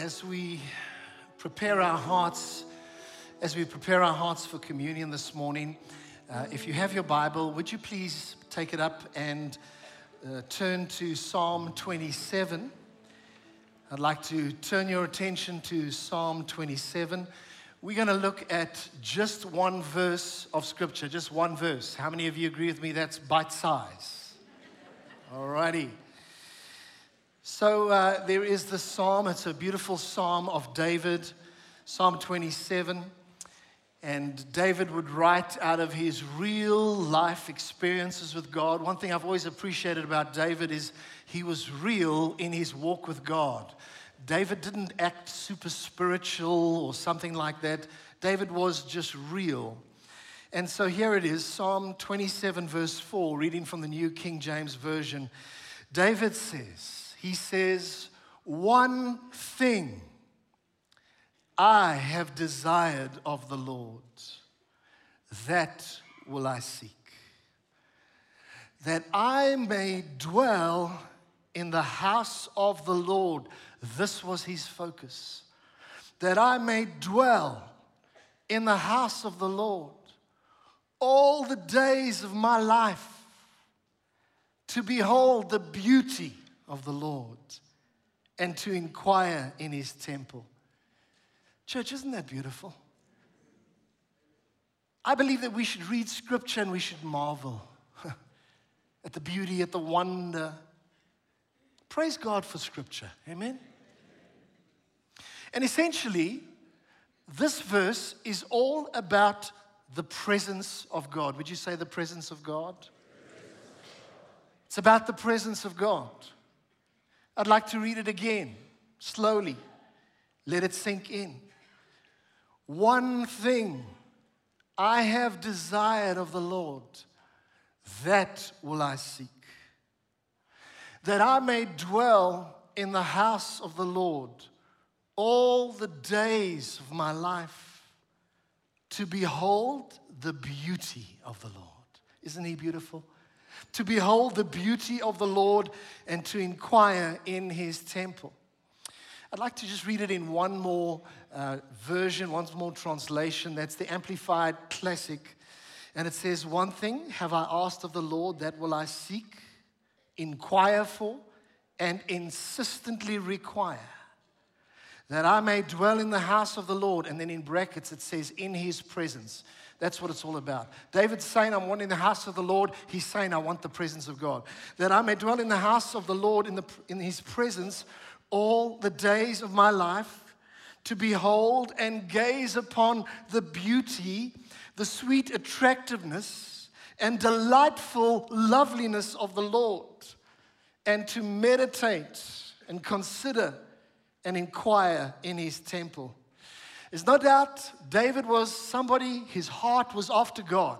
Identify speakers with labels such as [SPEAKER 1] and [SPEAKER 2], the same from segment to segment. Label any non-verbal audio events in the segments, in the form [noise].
[SPEAKER 1] as we prepare our hearts, as we prepare our hearts for communion this morning, uh, if you have your Bible, would you please take it up and uh, turn to Psalm 27? I'd like to turn your attention to Psalm 27. We're going to look at just one verse of Scripture, just one verse. How many of you agree with me that's bite size? Alrighty. So uh, there is the psalm. It's a beautiful psalm of David, Psalm 27. And David would write out of his real life experiences with God. One thing I've always appreciated about David is he was real in his walk with God. David didn't act super spiritual or something like that. David was just real. And so here it is Psalm 27, verse 4, reading from the New King James Version. David says, He says, One thing I have desired of the Lord, that will I seek, that I may dwell in the house of the Lord. This was his focus. That I may dwell in the house of the Lord all the days of my life to behold the beauty of the Lord and to inquire in his temple. Church, isn't that beautiful? I believe that we should read scripture and we should marvel [laughs] at the beauty, at the wonder. Praise God for scripture. Amen. And essentially, this verse is all about the presence of God. Would you say the presence of God? It's about the presence of God. I'd like to read it again, slowly. Let it sink in. One thing I have desired of the Lord, that will I seek. That I may dwell in the house of the Lord all the days of my life to behold the beauty of the Lord. Isn't he beautiful? To behold the beauty of the Lord and to inquire in his temple. I'd like to just read it in one more uh, version, one more translation. That's the Amplified Classic. And it says, One thing have I asked of the Lord, that will I seek, inquire for, and insistently require that I may dwell in the house of the Lord. And then in brackets it says, in his presence. That's what it's all about. David's saying, I'm wanting the house of the Lord. He's saying, I want the presence of God. That I may dwell in the house of the Lord in, the, in his presence all the days of my life, to behold and gaze upon the beauty, the sweet attractiveness, and delightful loveliness of the Lord, and to meditate and consider and inquire in his temple. There's no doubt David was somebody, his heart was after God.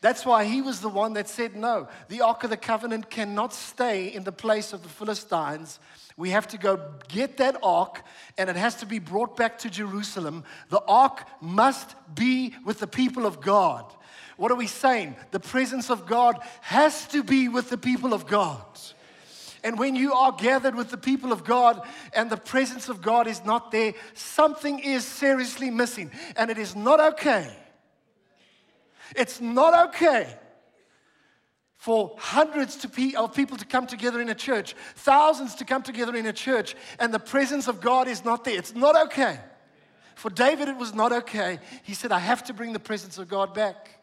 [SPEAKER 1] That's why he was the one that said, No, the Ark of the Covenant cannot stay in the place of the Philistines. We have to go get that ark and it has to be brought back to Jerusalem. The ark must be with the people of God. What are we saying? The presence of God has to be with the people of God. And when you are gathered with the people of God and the presence of God is not there, something is seriously missing. And it is not okay. It's not okay for hundreds of people to come together in a church, thousands to come together in a church, and the presence of God is not there. It's not okay. For David, it was not okay. He said, I have to bring the presence of God back.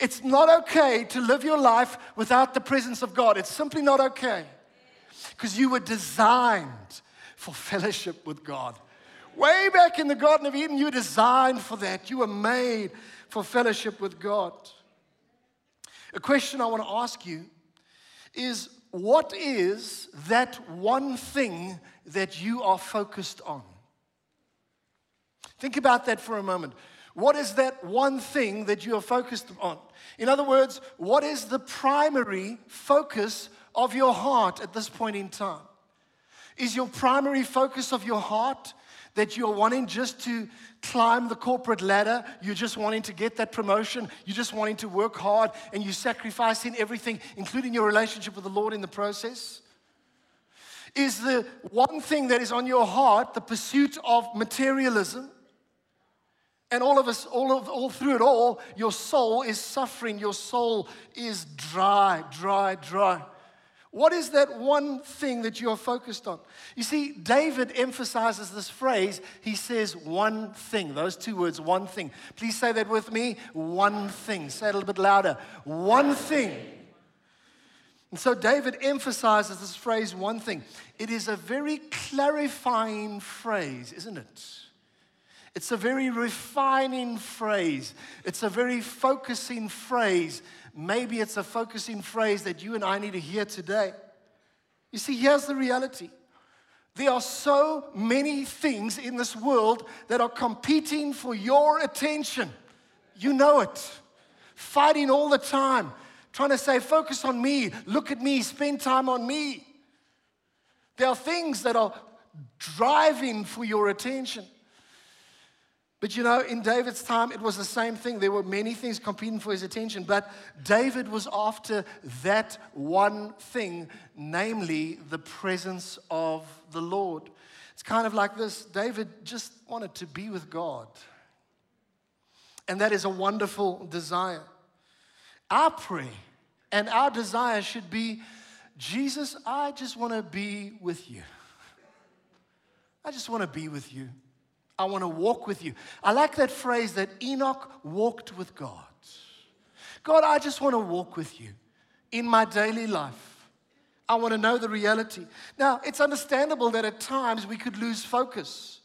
[SPEAKER 1] It's not okay to live your life without the presence of God. It's simply not okay. Because you were designed for fellowship with God. Way back in the Garden of Eden, you were designed for that. You were made for fellowship with God. A question I want to ask you is what is that one thing that you are focused on? Think about that for a moment. What is that one thing that you are focused on? In other words, what is the primary focus of your heart at this point in time? Is your primary focus of your heart that you're wanting just to climb the corporate ladder, you're just wanting to get that promotion, you're just wanting to work hard, and you're sacrificing everything, including your relationship with the Lord in the process? Is the one thing that is on your heart the pursuit of materialism? And all of us, all, of, all through it all, your soul is suffering. Your soul is dry, dry, dry. What is that one thing that you're focused on? You see, David emphasizes this phrase. He says, one thing. Those two words, one thing. Please say that with me. One thing. Say it a little bit louder. One thing. And so David emphasizes this phrase, one thing. It is a very clarifying phrase, isn't it? It's a very refining phrase. It's a very focusing phrase maybe it's a focusing phrase that you and I need to hear today. You see, here's the reality there are so many things in this world that are competing for your attention. You know it. Fighting all the time, trying to say, focus on me, look at me, spend time on me. There are things that are driving for your attention. But you know, in David's time, it was the same thing. There were many things competing for his attention, but David was after that one thing, namely the presence of the Lord. It's kind of like this David just wanted to be with God. And that is a wonderful desire. Our prayer and our desire should be Jesus, I just want to be with you. I just want to be with you. I want to walk with you. I like that phrase that Enoch walked with God. God, I just want to walk with you in my daily life. I want to know the reality. Now, it's understandable that at times we could lose focus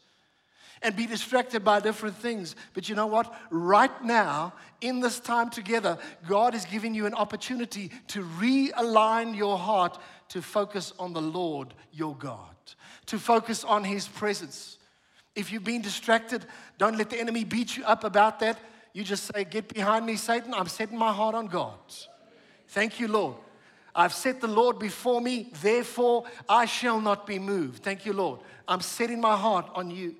[SPEAKER 1] and be distracted by different things. But you know what? Right now, in this time together, God is giving you an opportunity to realign your heart to focus on the Lord your God, to focus on His presence. If you've been distracted, don't let the enemy beat you up about that. You just say, Get behind me, Satan. I'm setting my heart on God. Thank you, Lord. I've set the Lord before me, therefore I shall not be moved. Thank you, Lord. I'm setting my heart on you.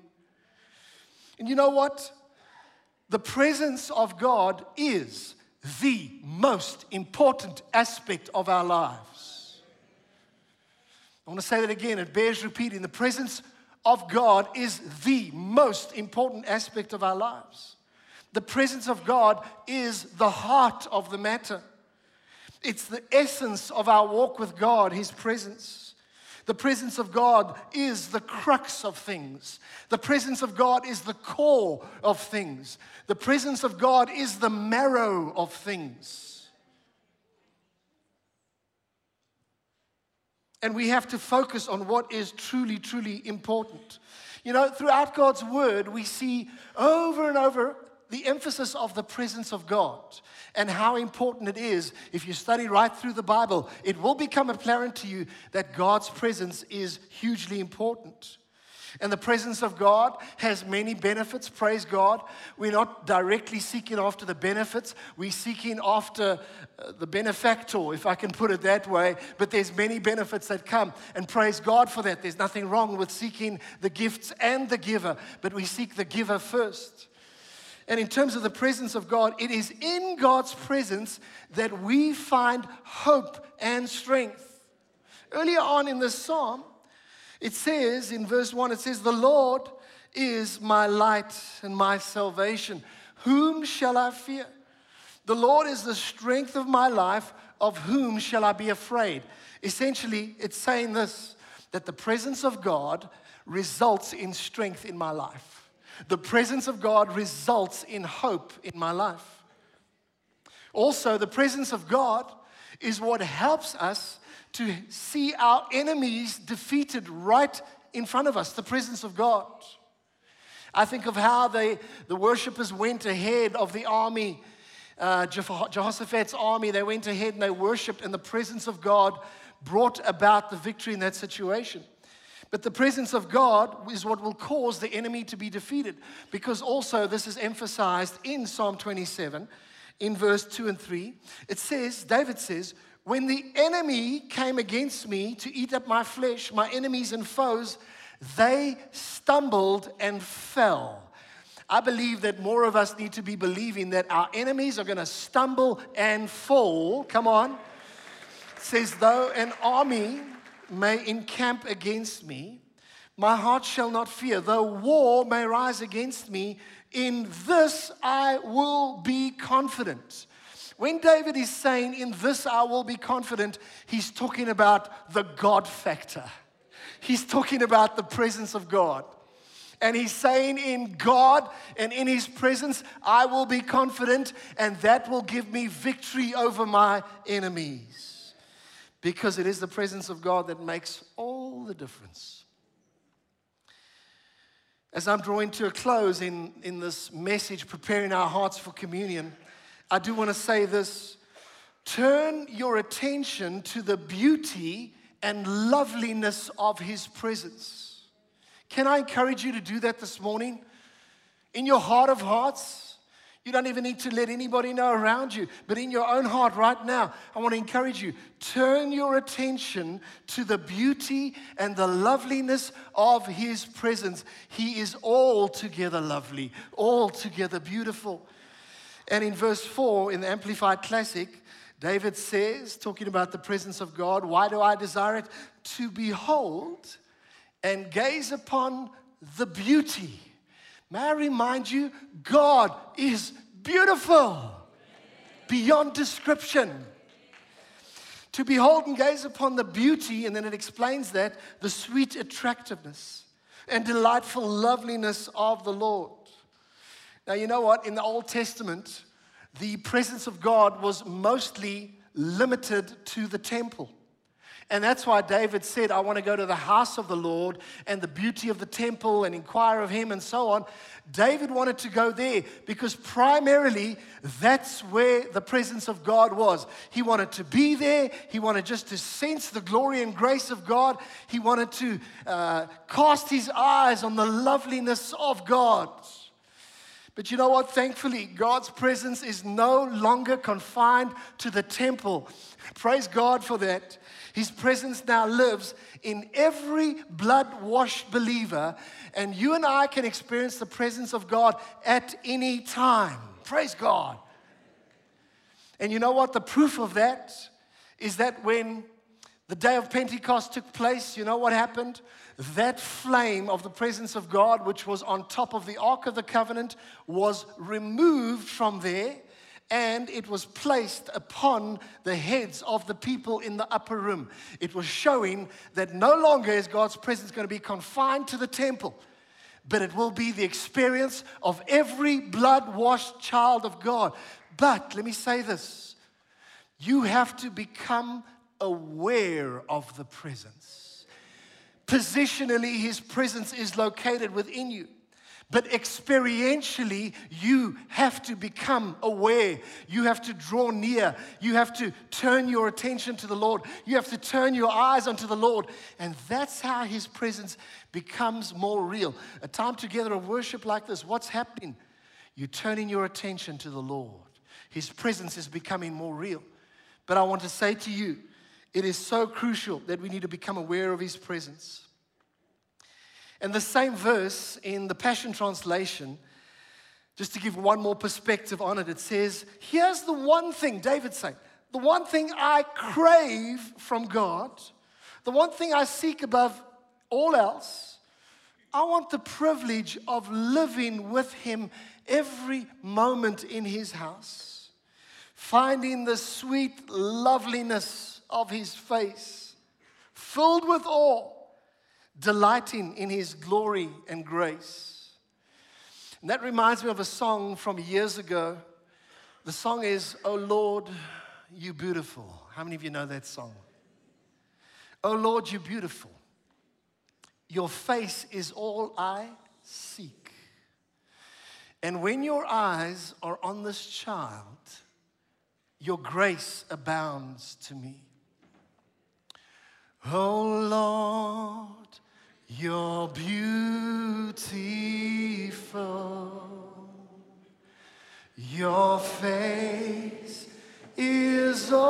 [SPEAKER 1] And you know what? The presence of God is the most important aspect of our lives. I want to say that again, it bears repeating. The presence of God is the most important aspect of our lives. The presence of God is the heart of the matter. It's the essence of our walk with God, His presence. The presence of God is the crux of things. The presence of God is the core of things. The presence of God is the marrow of things. And we have to focus on what is truly, truly important. You know, throughout God's word, we see over and over the emphasis of the presence of God and how important it is. If you study right through the Bible, it will become apparent to you that God's presence is hugely important. And the presence of God has many benefits, praise God. We're not directly seeking after the benefits, we're seeking after uh, the benefactor, if I can put it that way. But there's many benefits that come, and praise God for that. There's nothing wrong with seeking the gifts and the giver, but we seek the giver first. And in terms of the presence of God, it is in God's presence that we find hope and strength. Earlier on in this psalm, it says in verse 1, it says, The Lord is my light and my salvation. Whom shall I fear? The Lord is the strength of my life. Of whom shall I be afraid? Essentially, it's saying this that the presence of God results in strength in my life. The presence of God results in hope in my life. Also, the presence of God is what helps us to see our enemies defeated right in front of us, the presence of God. I think of how they, the worshippers went ahead of the army, uh, Jehoshaphat's army. They went ahead and they worshiped, and the presence of God brought about the victory in that situation. But the presence of God is what will cause the enemy to be defeated. Because also, this is emphasized in Psalm 27, in verse 2 and 3. It says, David says, when the enemy came against me to eat up my flesh, my enemies and foes, they stumbled and fell. I believe that more of us need to be believing that our enemies are going to stumble and fall. Come on. It says, though an army may encamp against me, my heart shall not fear. Though war may rise against me, in this I will be confident. When David is saying, In this I will be confident, he's talking about the God factor. He's talking about the presence of God. And he's saying, In God and in his presence, I will be confident, and that will give me victory over my enemies. Because it is the presence of God that makes all the difference. As I'm drawing to a close in, in this message, preparing our hearts for communion, I do want to say this turn your attention to the beauty and loveliness of His presence. Can I encourage you to do that this morning? In your heart of hearts, you don't even need to let anybody know around you, but in your own heart right now, I want to encourage you turn your attention to the beauty and the loveliness of His presence. He is altogether lovely, altogether beautiful. And in verse 4 in the Amplified Classic, David says, talking about the presence of God, why do I desire it? To behold and gaze upon the beauty. May I remind you, God is beautiful beyond description. To behold and gaze upon the beauty, and then it explains that the sweet attractiveness and delightful loveliness of the Lord. Now, you know what? In the Old Testament, the presence of God was mostly limited to the temple. And that's why David said, I want to go to the house of the Lord and the beauty of the temple and inquire of him and so on. David wanted to go there because primarily that's where the presence of God was. He wanted to be there. He wanted just to sense the glory and grace of God. He wanted to uh, cast his eyes on the loveliness of God. But you know what? Thankfully, God's presence is no longer confined to the temple. Praise God for that. His presence now lives in every blood washed believer, and you and I can experience the presence of God at any time. Praise God. And you know what? The proof of that is that when the day of Pentecost took place, you know what happened? that flame of the presence of God, which was on top of the Ark of the Covenant, was removed from there and it was placed upon the heads of the people in the upper room. It was showing that no longer is God's presence going to be confined to the temple, but it will be the experience of every blood washed child of God. But let me say this you have to become aware of the presence. Positionally, His presence is located within you. But experientially, you have to become aware. You have to draw near. You have to turn your attention to the Lord. You have to turn your eyes onto the Lord. And that's how His presence becomes more real. A time together of worship like this, what's happening? You're turning your attention to the Lord. His presence is becoming more real. But I want to say to you, it is so crucial that we need to become aware of His presence. And the same verse in the Passion Translation, just to give one more perspective on it, it says, Here's the one thing, David saying, the one thing I crave from God, the one thing I seek above all else, I want the privilege of living with Him every moment in His house, finding the sweet loveliness of his face, filled with awe, delighting in his glory and grace. And that reminds me of a song from years ago. The song is, Oh Lord, you beautiful. How many of you know that song? Oh Lord, you beautiful. Your face is all I seek. And when your eyes are on this child, your grace abounds to me. Oh Lord, you're beautiful. Your face is all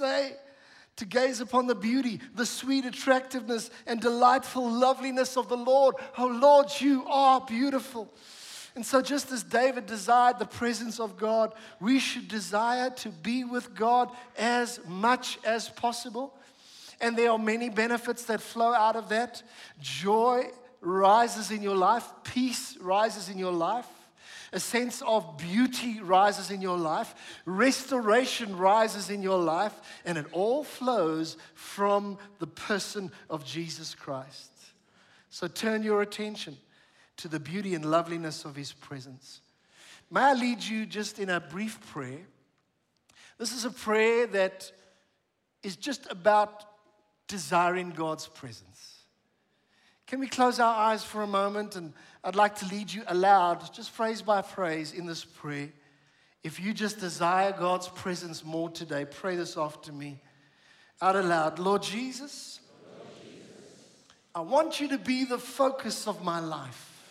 [SPEAKER 1] say? To gaze upon the beauty, the sweet attractiveness, and delightful loveliness of the Lord. Oh Lord, you are beautiful. And so, just as David desired the presence of God, we should desire to be with God as much as possible. And there are many benefits that flow out of that. Joy rises in your life, peace rises in your life, a sense of beauty rises in your life, restoration rises in your life, and it all flows from the person of Jesus Christ. So turn your attention to the beauty and loveliness of his presence. May I lead you just in a brief prayer? This is a prayer that is just about desiring God's presence. Can we close our eyes for a moment? And I'd like to lead you aloud, just phrase by phrase, in this prayer. If you just desire God's presence more today, pray this after me out aloud. Lord Jesus, I want you to be the focus of my life.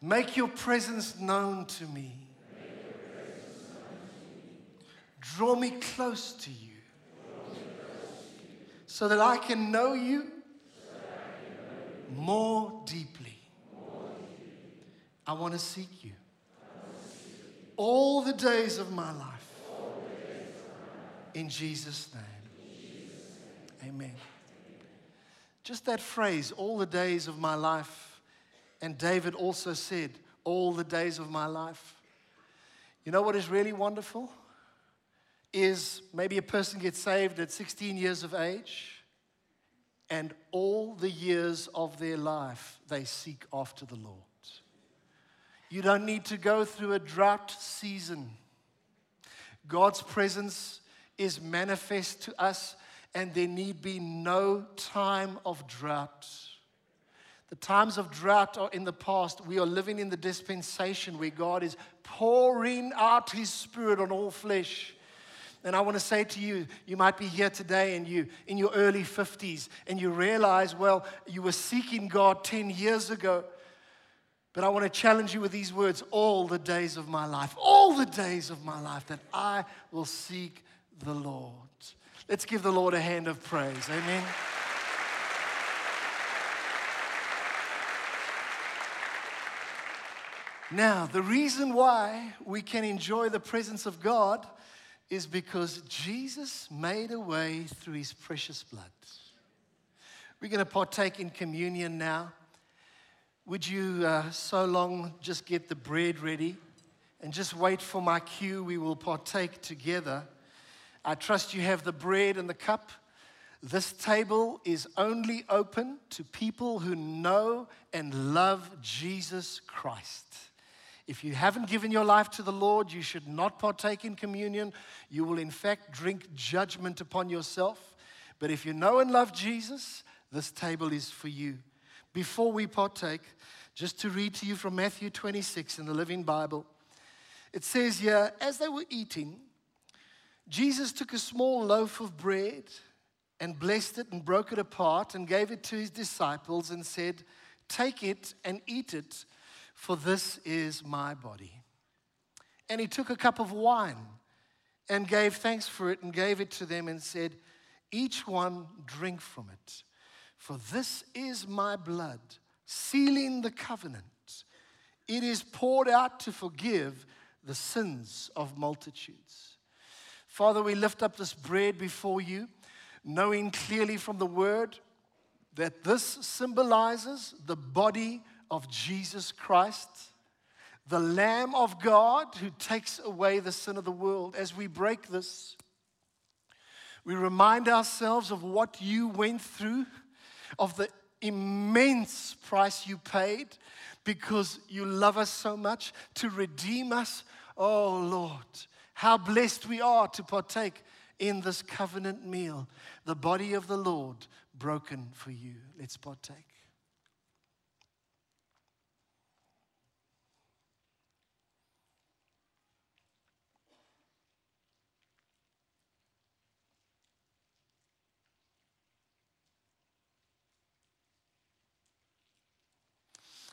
[SPEAKER 1] Make your presence known to me. Draw me close to you so that I can know you more deeply. I want to seek you all the days of my life. In Jesus' name. Amen. Just that phrase, all the days of my life. And David also said, all the days of my life. You know what is really wonderful? Is maybe a person gets saved at 16 years of age, and all the years of their life they seek after the Lord. You don't need to go through a drought season. God's presence is manifest to us, and there need be no time of drought. The times of drought are in the past. We are living in the dispensation where God is pouring out His Spirit on all flesh. And I want to say to you, you might be here today and you in your early 50s and you realize, well, you were seeking God 10 years ago. But I want to challenge you with these words all the days of my life, all the days of my life, that I will seek the Lord. Let's give the Lord a hand of praise. Amen. Now, the reason why we can enjoy the presence of God is because Jesus made a way through his precious blood. We're going to partake in communion now. Would you uh, so long just get the bread ready and just wait for my cue? We will partake together. I trust you have the bread and the cup. This table is only open to people who know and love Jesus Christ. If you haven't given your life to the Lord, you should not partake in communion. You will, in fact, drink judgment upon yourself. But if you know and love Jesus, this table is for you. Before we partake, just to read to you from Matthew 26 in the Living Bible, it says here, as they were eating, Jesus took a small loaf of bread and blessed it and broke it apart and gave it to his disciples and said, Take it and eat it for this is my body. And he took a cup of wine and gave thanks for it and gave it to them and said, Each one drink from it, for this is my blood, sealing the covenant. It is poured out to forgive the sins of multitudes. Father, we lift up this bread before you, knowing clearly from the word that this symbolizes the body of Jesus Christ, the Lamb of God who takes away the sin of the world. As we break this, we remind ourselves of what you went through of the immense price you paid because you love us so much to redeem us. Oh Lord, how blessed we are to partake in this covenant meal, the body of the Lord broken for you. Let's partake.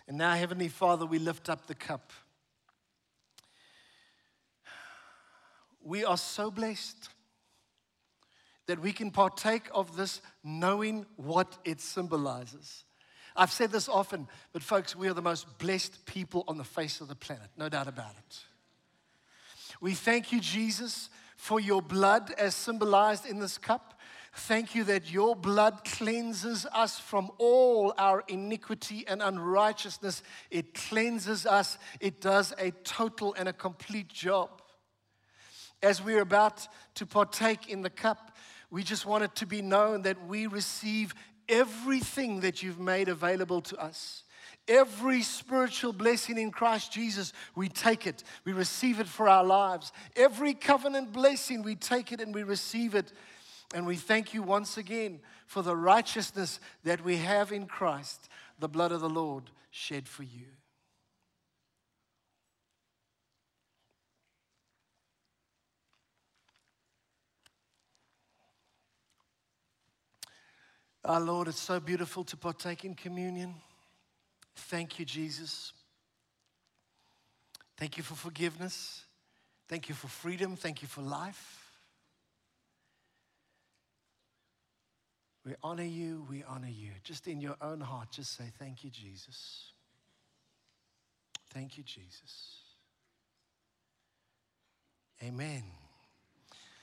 [SPEAKER 1] And now, Heavenly Father, we lift up the cup. We are so blessed that we can partake of this knowing what it symbolizes. I've said this often, but folks, we are the most blessed people on the face of the planet, no doubt about it. We thank you, Jesus, for your blood as symbolized in this cup. Thank you that your blood cleanses us from all our iniquity and unrighteousness. It cleanses us, it does a total and a complete job. As we're about to partake in the cup, we just want it to be known that we receive everything that you've made available to us. Every spiritual blessing in Christ Jesus, we take it, we receive it for our lives. Every covenant blessing, we take it and we receive it and we thank you once again for the righteousness that we have in Christ, the blood of the Lord shed for you. Our Lord, it's so beautiful to partake in communion. Thank you, Jesus. Thank you for forgiveness. Thank you for freedom. Thank you for life. We honor you, we honor you. Just in your own heart, just say, Thank you, Jesus. Thank you, Jesus. Amen.